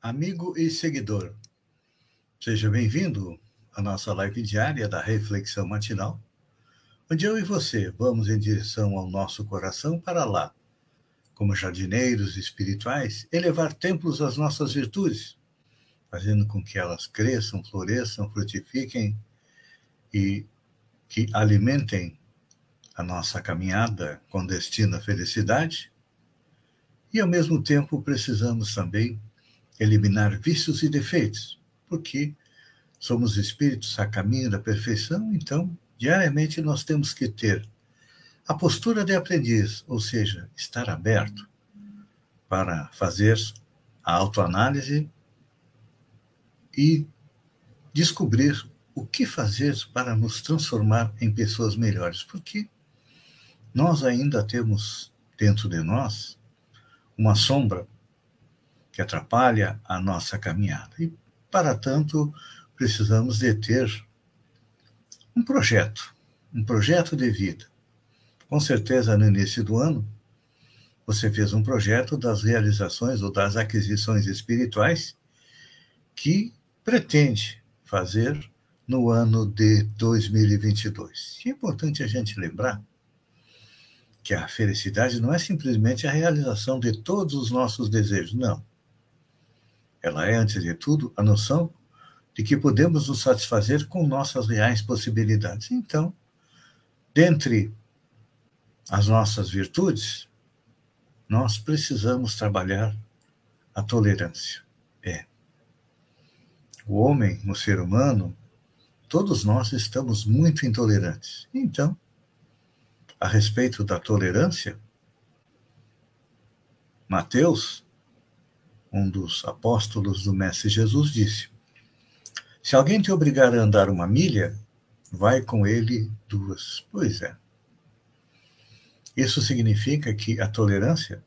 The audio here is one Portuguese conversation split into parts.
amigo e seguidor. Seja bem-vindo à nossa live diária da Reflexão Matinal, onde eu e você vamos em direção ao nosso coração para lá, como jardineiros espirituais, elevar templos às nossas virtudes, fazendo com que elas cresçam, floresçam, frutifiquem e que alimentem a nossa caminhada com destino à felicidade e, ao mesmo tempo, precisamos também eliminar vícios e defeitos, porque somos espíritos a caminho da perfeição, então, diariamente nós temos que ter a postura de aprendiz, ou seja, estar aberto para fazer a autoanálise e descobrir o que fazer para nos transformar em pessoas melhores, porque nós ainda temos dentro de nós uma sombra que atrapalha a nossa caminhada. E, para tanto, precisamos de ter um projeto, um projeto de vida. Com certeza, no início do ano, você fez um projeto das realizações ou das aquisições espirituais que pretende fazer no ano de 2022. E é importante a gente lembrar que a felicidade não é simplesmente a realização de todos os nossos desejos, não. Ela é, antes de tudo, a noção de que podemos nos satisfazer com nossas reais possibilidades. Então, dentre as nossas virtudes, nós precisamos trabalhar a tolerância. É. O homem, o ser humano, todos nós estamos muito intolerantes. Então, a respeito da tolerância, Mateus, um dos apóstolos do Mestre Jesus, disse: Se alguém te obrigar a andar uma milha, vai com ele duas. Pois é. Isso significa que a tolerância,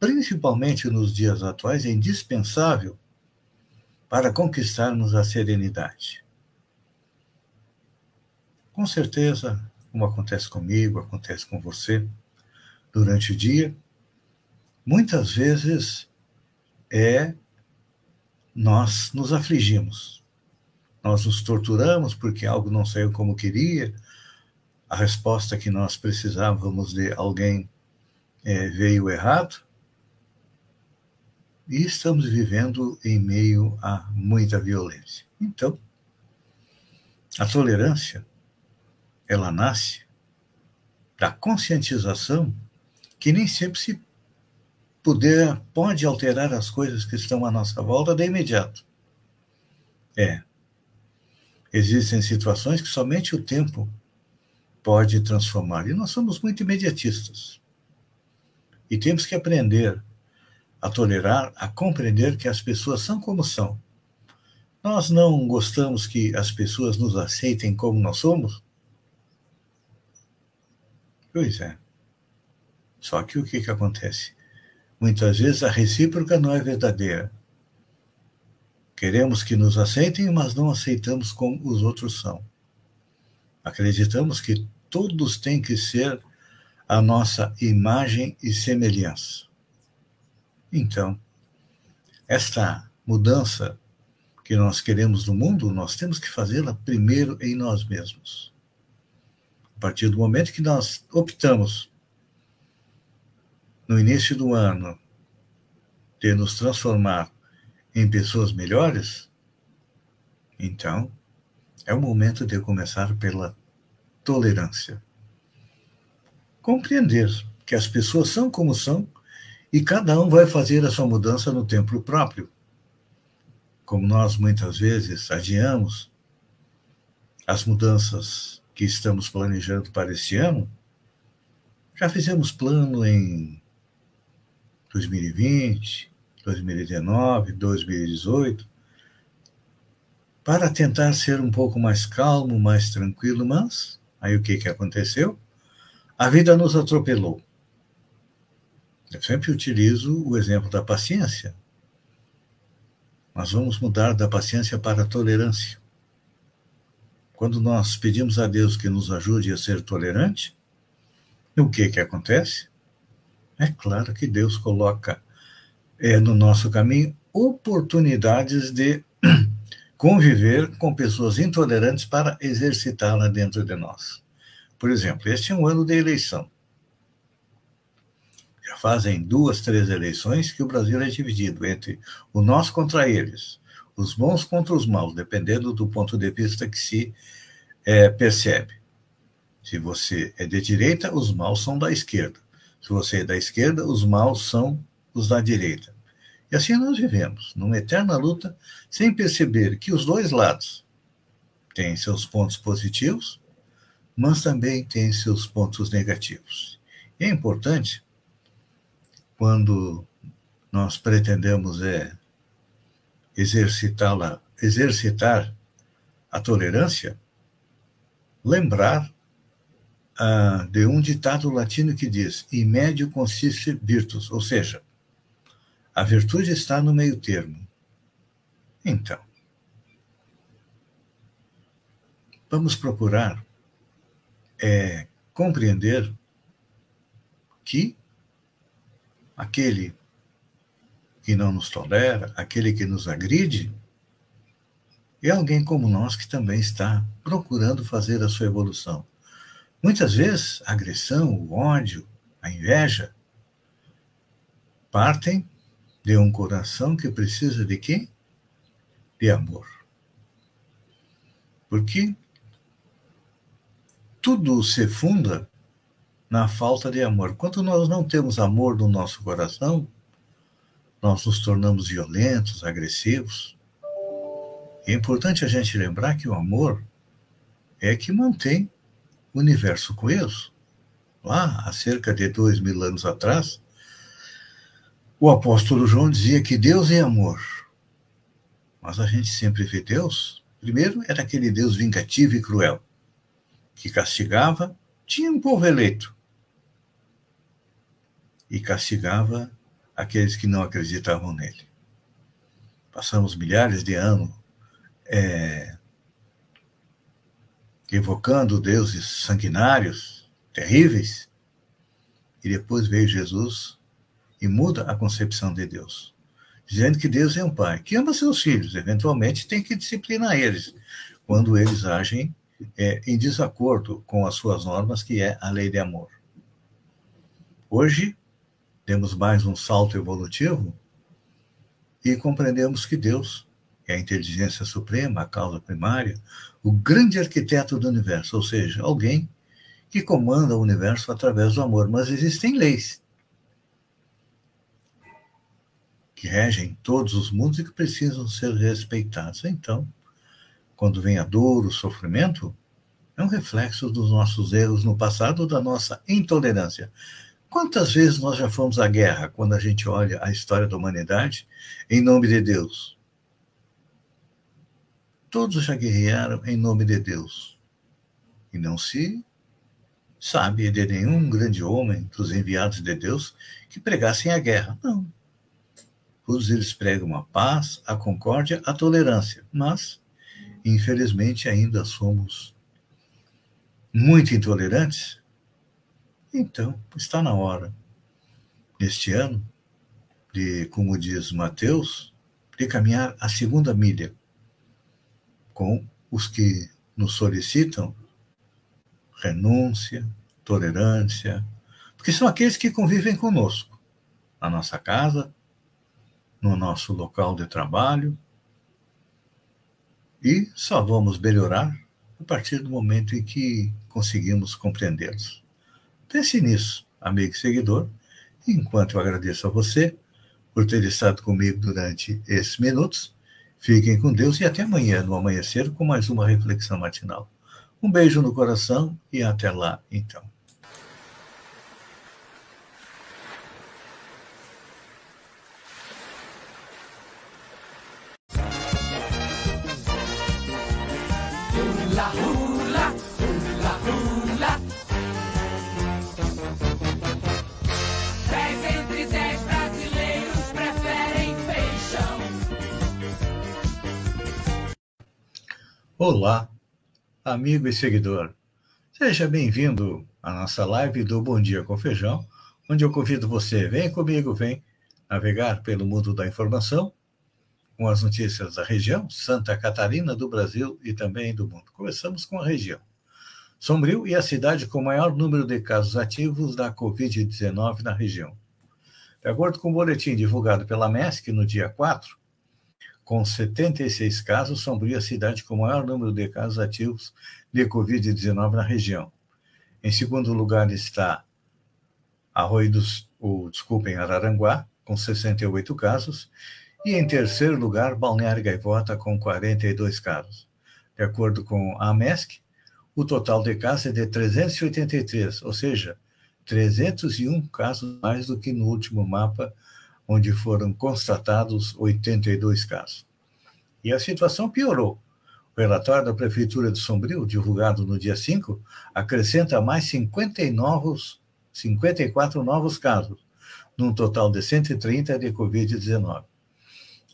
principalmente nos dias atuais, é indispensável para conquistarmos a serenidade. Com certeza, como acontece comigo, acontece com você, durante o dia, muitas vezes é nós nos afligimos. Nós nos torturamos porque algo não saiu como queria, a resposta que nós precisávamos de alguém é, veio errado, e estamos vivendo em meio a muita violência. Então, a tolerância ela nasce da conscientização que nem sempre se puder, pode alterar as coisas que estão à nossa volta de imediato. É. Existem situações que somente o tempo pode transformar. E nós somos muito imediatistas. E temos que aprender a tolerar, a compreender que as pessoas são como são. Nós não gostamos que as pessoas nos aceitem como nós somos, Pois é. Só que o que, que acontece? Muitas vezes a recíproca não é verdadeira. Queremos que nos aceitem, mas não aceitamos como os outros são. Acreditamos que todos têm que ser a nossa imagem e semelhança. Então, esta mudança que nós queremos no mundo, nós temos que fazê-la primeiro em nós mesmos. A partir do momento que nós optamos, no início do ano, de nos transformar em pessoas melhores, então é o momento de começar pela tolerância. Compreender que as pessoas são como são e cada um vai fazer a sua mudança no tempo próprio. Como nós muitas vezes adiamos as mudanças que estamos planejando para este ano, já fizemos plano em 2020, 2019, 2018, para tentar ser um pouco mais calmo, mais tranquilo, mas aí o que, que aconteceu? A vida nos atropelou. Eu sempre utilizo o exemplo da paciência. Nós vamos mudar da paciência para a tolerância. Quando nós pedimos a Deus que nos ajude a ser tolerante, o que que acontece? É claro que Deus coloca é, no nosso caminho oportunidades de conviver com pessoas intolerantes para exercitá-la dentro de nós. Por exemplo, este é um ano de eleição. Já fazem duas, três eleições que o Brasil é dividido entre o nós contra eles, os bons contra os maus, dependendo do ponto de vista que se é, percebe. Se você é de direita, os maus são da esquerda. Se você é da esquerda, os maus são os da direita. E assim nós vivemos, numa eterna luta, sem perceber que os dois lados têm seus pontos positivos, mas também têm seus pontos negativos. E é importante, quando nós pretendemos é, exercitá-la, exercitar a tolerância, lembrar de um ditado latino que diz: "In medio consiste virtus", ou seja, a virtude está no meio termo. Então, vamos procurar é, compreender que aquele que não nos tolera, aquele que nos agride, é alguém como nós que também está procurando fazer a sua evolução. Muitas vezes, a agressão, o ódio, a inveja partem de um coração que precisa de quê? De amor. Porque tudo se funda na falta de amor. Quando nós não temos amor no nosso coração, nós nos tornamos violentos, agressivos. É importante a gente lembrar que o amor é que mantém universo coeso. Lá, há cerca de dois mil anos atrás, o apóstolo João dizia que Deus é amor. Mas a gente sempre vê Deus. Primeiro, era aquele Deus vingativo e cruel, que castigava, tinha um povo eleito, e castigava aqueles que não acreditavam nele. Passamos milhares de anos é, evocando deuses sanguinários, terríveis, e depois veio Jesus e muda a concepção de Deus, dizendo que Deus é um pai que ama seus filhos, eventualmente tem que disciplinar eles quando eles agem é, em desacordo com as suas normas, que é a lei de amor. Hoje, temos mais um salto evolutivo e compreendemos que Deus é a inteligência suprema, a causa primária, o grande arquiteto do universo, ou seja, alguém que comanda o universo através do amor. Mas existem leis que regem todos os mundos e que precisam ser respeitadas. Então, quando vem a dor, o sofrimento, é um reflexo dos nossos erros no passado, da nossa intolerância. Quantas vezes nós já fomos à guerra quando a gente olha a história da humanidade em nome de Deus? Todos já guerrearam em nome de Deus. E não se sabe de nenhum grande homem dos enviados de Deus que pregassem a guerra. Não. Todos eles pregam a paz, a concórdia, a tolerância. Mas, infelizmente, ainda somos muito intolerantes. Então, está na hora, neste ano, de, como diz Mateus, de caminhar a segunda milha com os que nos solicitam renúncia, tolerância, porque são aqueles que convivem conosco, na nossa casa, no nosso local de trabalho, e só vamos melhorar a partir do momento em que conseguimos compreendê-los. Pense nisso, amigo e seguidor, enquanto eu agradeço a você por ter estado comigo durante esses minutos Fiquem com Deus e até amanhã, no amanhecer, com mais uma reflexão matinal. Um beijo no coração e até lá, então. Olá, amigo e seguidor. Seja bem-vindo à nossa live do Bom Dia com Feijão, onde eu convido você, vem comigo, vem navegar pelo mundo da informação com as notícias da região, Santa Catarina, do Brasil e também do mundo. Começamos com a região. Sombrio e a cidade com maior número de casos ativos da Covid-19 na região. De acordo com o boletim divulgado pela MESC no dia 4, com 76 casos, Sombrio é a cidade com maior número de casos ativos de Covid-19 na região. Em segundo lugar está Arroio dos, ou, desculpem, Araranguá, com 68 casos, e em terceiro lugar, Balneário Gaivota, com 42 casos. De acordo com a MESC, o total de casos é de 383, ou seja, 301 casos mais do que no último mapa, onde foram constatados 82 casos. E a situação piorou. O relatório da Prefeitura de Sombrio, divulgado no dia 5, acrescenta mais 50 novos, 54 novos casos, num total de 130 de Covid-19.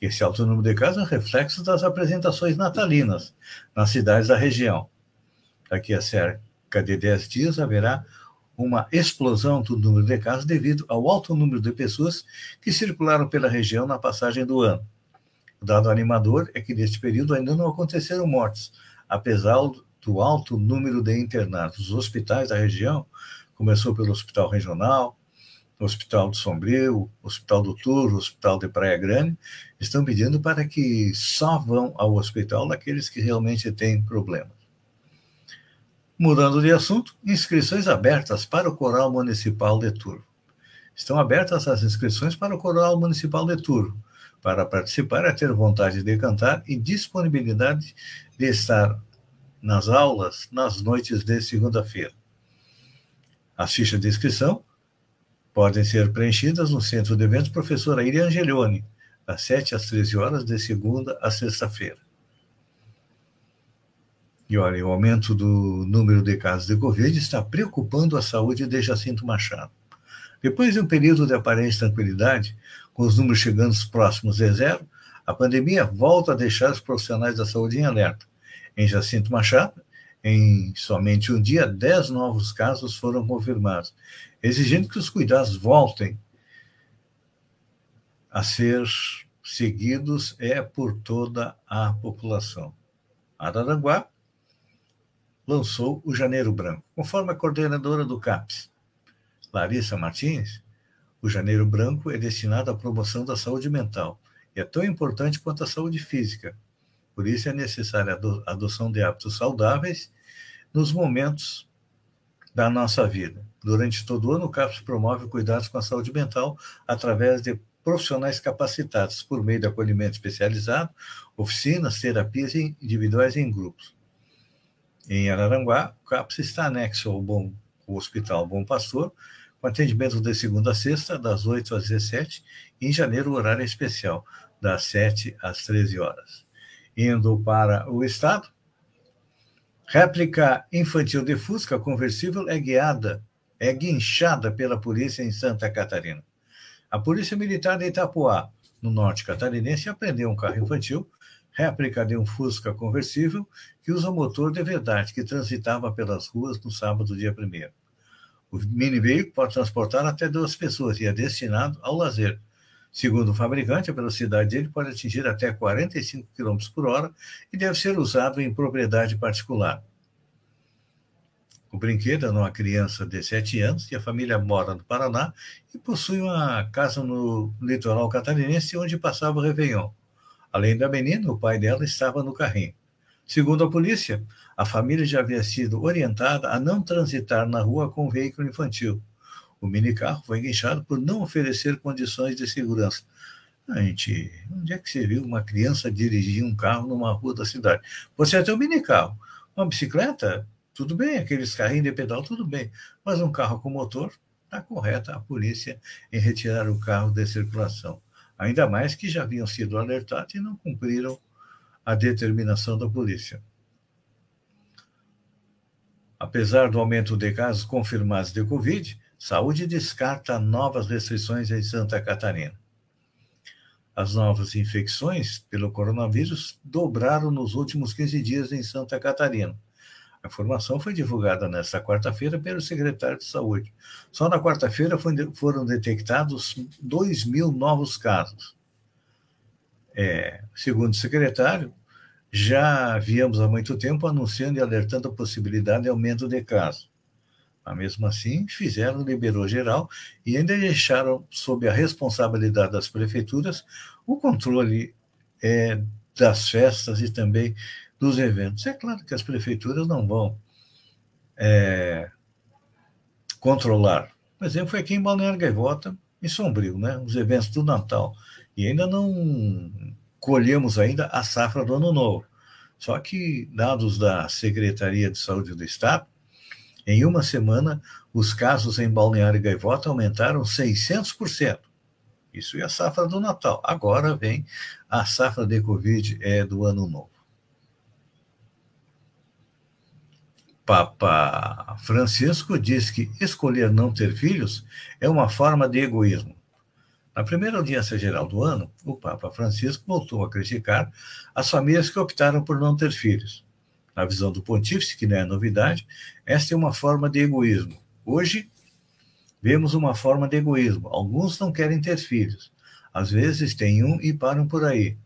Esse alto número de casos é reflexo das apresentações natalinas nas cidades da região. Daqui a cerca de 10 dias haverá uma explosão do número de casos devido ao alto número de pessoas que circularam pela região na passagem do ano. O dado animador é que neste período ainda não aconteceram mortes, apesar do alto número de internados. Os hospitais da região, começou pelo Hospital Regional, Hospital do Sombrio, Hospital do Turo, Hospital de Praia Grande, estão pedindo para que só vão ao hospital aqueles que realmente têm problemas. Mudando de assunto, inscrições abertas para o Coral Municipal de Turo. Estão abertas as inscrições para o Coral Municipal de Turo. Para participar é ter vontade de cantar e disponibilidade de estar nas aulas nas noites de segunda-feira. As fichas de inscrição podem ser preenchidas no Centro de Eventos Professora Iri Angelione, das 7 às 13 horas, de segunda a sexta-feira. E olha, o aumento do número de casos de Covid está preocupando a saúde de Jacinto Machado. Depois de um período de aparente tranquilidade, com os números chegando próximos de zero, a pandemia volta a deixar os profissionais da saúde em alerta. Em Jacinto Machado, em somente um dia, 10 novos casos foram confirmados, exigindo que os cuidados voltem a ser seguidos é por toda a população. Araranguá lançou o Janeiro Branco, conforme a coordenadora do CAPS, Larissa Martins. O Janeiro Branco é destinado à promoção da saúde mental e é tão importante quanto a saúde física. Por isso é necessária a adoção de hábitos saudáveis nos momentos da nossa vida. Durante todo o ano, o CAPS promove cuidados com a saúde mental através de profissionais capacitados por meio de acolhimento especializado, oficinas, terapias individuais e em grupos. Em Araranguá, o CAPS está anexo ao Bom ao Hospital Bom Pastor, com atendimento de segunda a sexta, das 8 às 17, e em janeiro, horário especial, das 7 às 13 horas. Indo para o Estado, réplica infantil de Fusca conversível é guiada é guinchada pela polícia em Santa Catarina. A Polícia Militar de Itapuá, no norte catarinense, apreendeu um carro infantil, réplica de um Fusca conversível, que usa motor de verdade, que transitava pelas ruas no sábado, dia 1 O mini veículo pode transportar até duas pessoas e é destinado ao lazer. Segundo o fabricante, a velocidade dele pode atingir até 45 km por hora e deve ser usado em propriedade particular. O brinquedo é uma criança de 7 anos e a família mora no Paraná e possui uma casa no litoral catarinense onde passava o Réveillon. Além da menina, o pai dela estava no carrinho. Segundo a polícia, a família já havia sido orientada a não transitar na rua com veículo infantil. O minicarro foi guinchado por não oferecer condições de segurança. Gente, onde é que você viu uma criança dirigir um carro numa rua da cidade? Você tem um minicarro. Uma bicicleta? Tudo bem, aqueles carrinhos de pedal, tudo bem. Mas um carro com motor, está correta a polícia em retirar o carro de circulação. Ainda mais que já haviam sido alertados e não cumpriram a determinação da polícia. Apesar do aumento de casos confirmados de Covid, saúde descarta novas restrições em Santa Catarina. As novas infecções pelo coronavírus dobraram nos últimos 15 dias em Santa Catarina. A informação foi divulgada nesta quarta-feira pelo secretário de Saúde. Só na quarta-feira foram detectados 2 mil novos casos. É, segundo o secretário, já havíamos há muito tempo anunciando e alertando a possibilidade de aumento de casos. Mas mesmo assim, fizeram, liberou geral e ainda deixaram sob a responsabilidade das prefeituras o controle é, das festas e também dos eventos. É claro que as prefeituras não vão é, controlar. Por exemplo, foi aqui em Balneário Gaivota, em Sombrio, né? os eventos do Natal. E ainda não colhemos ainda a safra do Ano Novo. Só que, dados da Secretaria de Saúde do Estado, em uma semana, os casos em Balneário Gaivota aumentaram 600%. Isso é a safra do Natal. Agora vem a safra de Covid é, do Ano Novo. Papa Francisco diz que escolher não ter filhos é uma forma de egoísmo. Na primeira audiência geral do ano, o Papa Francisco voltou a criticar as famílias que optaram por não ter filhos. Na visão do pontífice, que não é novidade, esta é uma forma de egoísmo. Hoje, vemos uma forma de egoísmo. Alguns não querem ter filhos. Às vezes têm um e param por aí.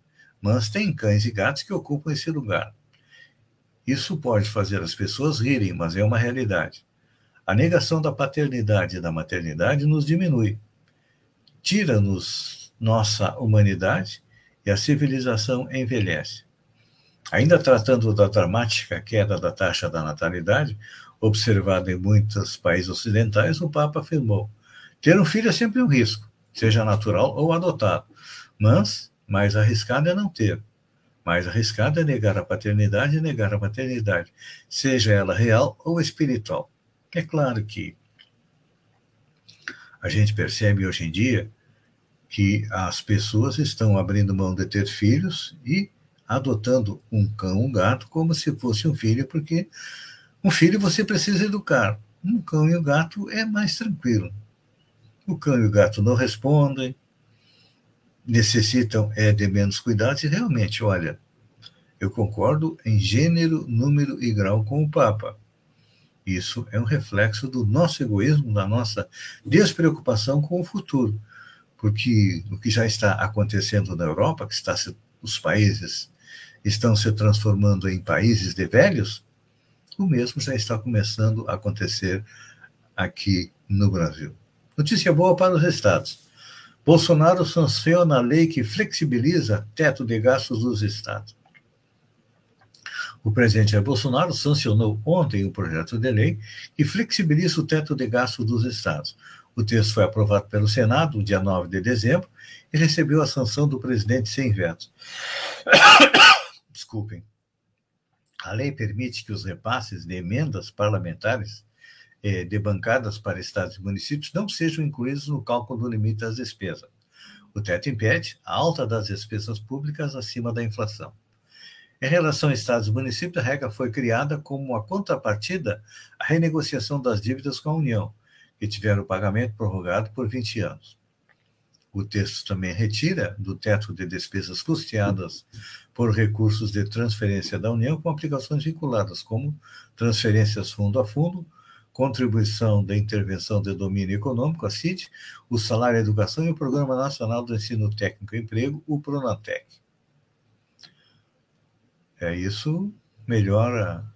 Mas tem cães e gatos que ocupam esse lugar. Isso pode fazer as pessoas rirem, mas é uma realidade. A negação da paternidade e da maternidade nos diminui tira-nos nossa humanidade e a civilização envelhece. Ainda tratando da dramática queda da taxa da natalidade, observada em muitos países ocidentais, o Papa afirmou: ter um filho é sempre um risco, seja natural ou adotado, mas mais arriscado é não ter. Mais arriscado é negar a paternidade e negar a maternidade, seja ela real ou espiritual. É claro que a gente percebe hoje em dia que as pessoas estão abrindo mão de ter filhos e adotando um cão, um gato, como se fosse um filho, porque um filho você precisa educar. Um cão e um gato é mais tranquilo. O cão e o gato não respondem, necessitam é, de menos cuidados, e realmente, olha, eu concordo em gênero, número e grau com o Papa. Isso é um reflexo do nosso egoísmo, da nossa despreocupação com o futuro porque o que já está acontecendo na Europa, que está se, os países estão se transformando em países de velhos, o mesmo já está começando a acontecer aqui no Brasil. Notícia boa para os estados. Bolsonaro sanciona a lei que flexibiliza teto de gastos dos estados. O presidente Jair Bolsonaro sancionou ontem o um projeto de lei que flexibiliza o teto de gastos dos estados. O texto foi aprovado pelo Senado no dia 9 de dezembro e recebeu a sanção do presidente sem vetos. Desculpem. A lei permite que os repasses de emendas parlamentares eh, de bancadas para estados e municípios não sejam incluídos no cálculo do limite das despesas. O teto impede a alta das despesas públicas acima da inflação. Em relação a estados e municípios, a regra foi criada como uma contrapartida à renegociação das dívidas com a União, que tiveram o pagamento prorrogado por 20 anos. O texto também retira do teto de despesas custeadas por recursos de transferência da União com aplicações vinculadas, como transferências fundo a fundo, contribuição da intervenção de domínio econômico, a CID, o salário educação e o Programa Nacional do Ensino Técnico e Emprego, o Pronatec. É isso melhora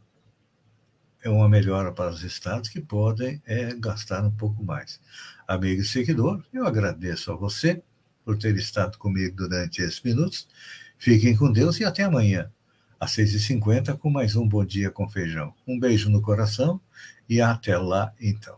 é uma melhora para os estados que podem é, gastar um pouco mais. Amigo e seguidor, eu agradeço a você por ter estado comigo durante esses minutos. Fiquem com Deus e até amanhã, às 6h50, com mais um Bom Dia com Feijão. Um beijo no coração e até lá, então.